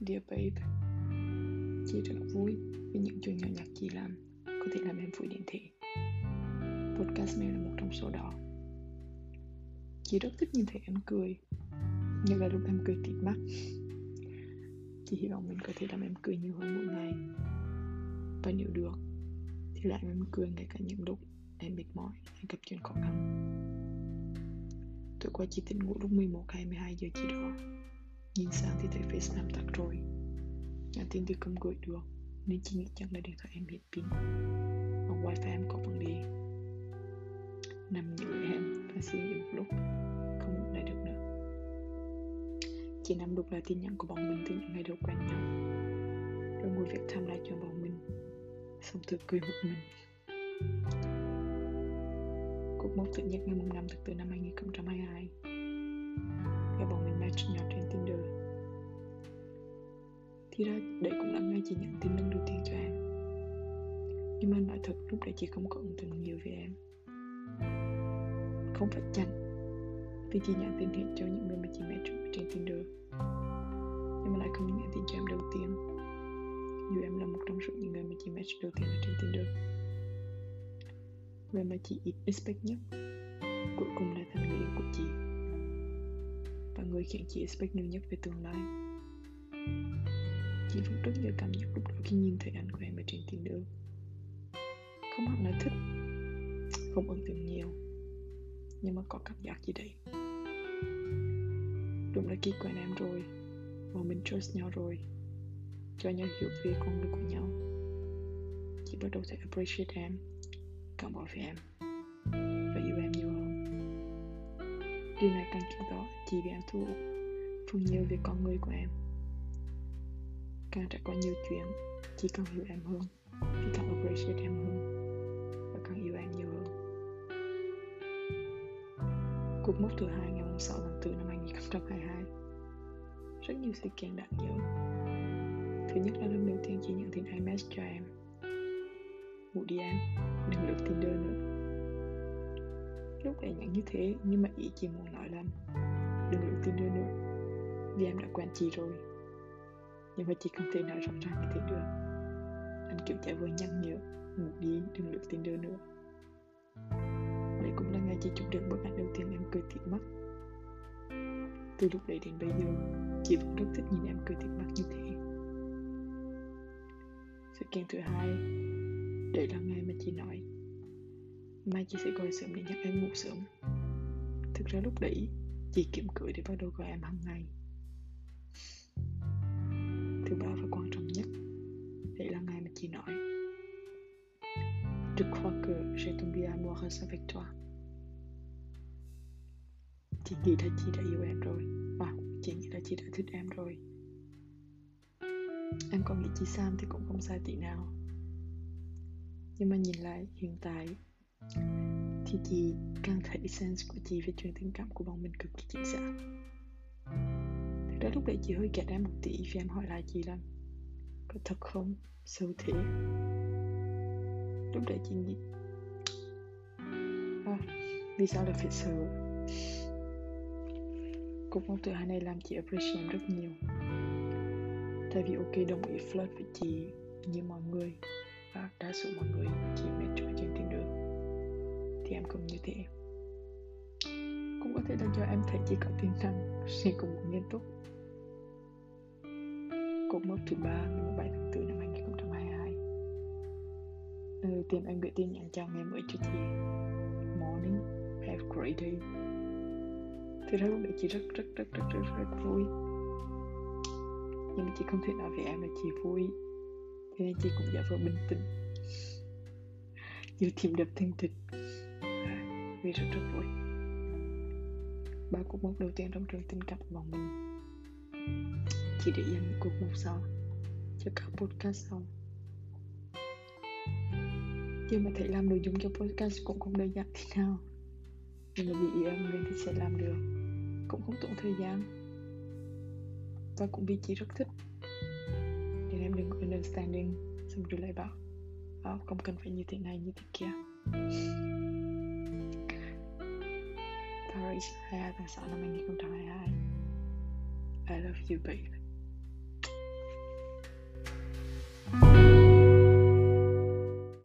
Dear babe, Chị rất vui vì những chuyện nhỏ nhặt chị làm có thể làm em vui điện thị Podcast này là một trong số đó. Chị rất thích nhìn thấy em cười Nhất là lúc em cười tít mắt, Chị hy vọng mình có thể làm em cười nhiều hơn mỗi ngày. Và nếu được, Thì lại em cười ngay cả những lúc em mệt mỏi, em gặp chuyện khó khăn. Tối qua chị tỉnh ngủ lúc 11 hay 12 giờ chị đó. Nhìn sang thì thấy FaceTime tắt rồi. Nhắn tin thì không gửi được. Nên chỉ nghĩ chắc là điện thoại em hết pin. Hoặc wifi em có vấn đề. Nằm nhớ em và suy nghĩ một lúc. Không ngủ lại được nữa. Chị nắm đục lại tin nhắn của bọn mình từ những ngày đầu quen nhau. Rồi ngồi việc tham lại cho bọn mình. Xong tự cười một mình. Cuộc mốc tự nhất ngày 5 tháng 4 năm 2022 match nhỏ trên Tinder Thì ra đấy cũng là ngay chị nhận tin nâng đầu tiên cho em. Nhưng mà nói thật, lúc đấy chị không có ấn tượng nhiều về em. Không phải chăng Vì chị nhắn tin hết cho những người mà chị match trên Tinder Nhưng mà lại không nhắn tin cho em đầu tiên. Dù em là một trong số những người mà chị match đầu tiên ở trên Tinder Người mà chị ít expect nhất, Cuối cùng là thành người yêu của chị. Và người khiến chị expect nhiều nhất về tương lai. Chị vẫn rất nhớ cảm giác lúc đó khi nhìn thấy anh của em ở trên Tinder Không hẳn là thích, Không ấn tượng nhiều, Nhưng mà có cảm giác gì đấy. Đúng là khi quen em rồi Và mình trust nhau rồi, Cho nhau hiểu về con người của nhau, Chị bắt đầu thấy appreciate em Cảm ơn về em Và yêu em. Điều này càng chứng tỏ chị bị em thu Phần nhiều về con người của em. Càng trải qua nhiều chuyện Chị càng hiểu em hơn Chị càng appreciate em hơn Và càng yêu em nhiều hơn. Cuộc mốc thứ hai ngày 6 tháng 4 năm 2022 Rất nhiều sự kiện đáng nhớ. Thứ nhất là lần đầu tiên chị nhận tin iMessage cho em. Ngủ đi em, đừng lượt Tinder nữa. Lúc này nhận như thế nhưng mà ý chỉ muốn nói là Đừng lựa tin nữa Vì em đã quen chị rồi. Nhưng mà chị không thể nói rõ ràng như thế được. Anh kiểu chạy vừa nhắc nhở Ngủ đi, đừng lượt Tinder nữa Đấy cũng là ngày chị chụp được bức ảnh đầu tiên em cười tít mắt. Từ lúc đấy đến bây giờ Chị vẫn rất thích nhìn em cười tít mắt như thế. Sự kiện thứ hai Đấy là ngày mà chị nói Mai chị sẽ gọi sớm để nhắc em ngủ sớm. Thực ra lúc đấy Chị kiếm cười để bắt đầu gọi em hàng ngày. Thứ ba và quan trọng nhất Đấy là ngày mà chị nói. Je crois que j'ai tombé amoureuse avec toi Chị nghĩ là chị đã yêu em rồi. À, chị nghĩ là chị đã thích em rồi. Em còn nghĩ chị Sam thì cũng không sai tí nào. Nhưng mà nhìn lại hiện tại thì chị càng thấy sense của chị về chuyện tình cảm của bọn mình cực kỳ chính xác. Thực ra lúc đấy chị hơi kẹt em một tí vì em hỏi lại chị là có thật không? Sâu thế? Lúc đấy chị nghĩ à, vì sao lại phải sợ? Cuộc mong tự hai này làm chị appreciate rất nhiều. Tại vì ok đồng ý flirt với chị như mọi người và đa số mọi người chỉ mệt trôi trên thì em cũng như thế. Cũng có thể là do em thấy chỉ có tiềm năng sẽ cùng một nghiêm túc cột mốc thứ ba ngày 7 tháng 4 năm 2022 lần ừ, tìm em gửi tin nhắn chào ngày mới cho chị. Morning, have a great day. Thì ra lúc đấy chị rất rất rất rất rất rất vui. Nhưng mà chị không thể nói với em là chị vui. Thế nên chị cũng giả vờ bình tĩnh. Như tìm đập thanh thịt vì rất rất vui. Ba cuộc mốc đầu tiên trong trường tình cảm của bọn mình. Chỉ để dành cuộc mốc sau Cho cả podcast sau. Nhưng mà thấy làm nội dung cho podcast cũng không đơn giản thế nào. Nhưng mà vì yêu em nên thì sẽ làm được. Cũng không tốn thời gian. Và cũng vì chị rất thích. Nên em đừng có understanding xong rồi lại bảo oh, không cần phải như thế này như thế kia. Paris 22 tháng 6 năm 2022 I love you babe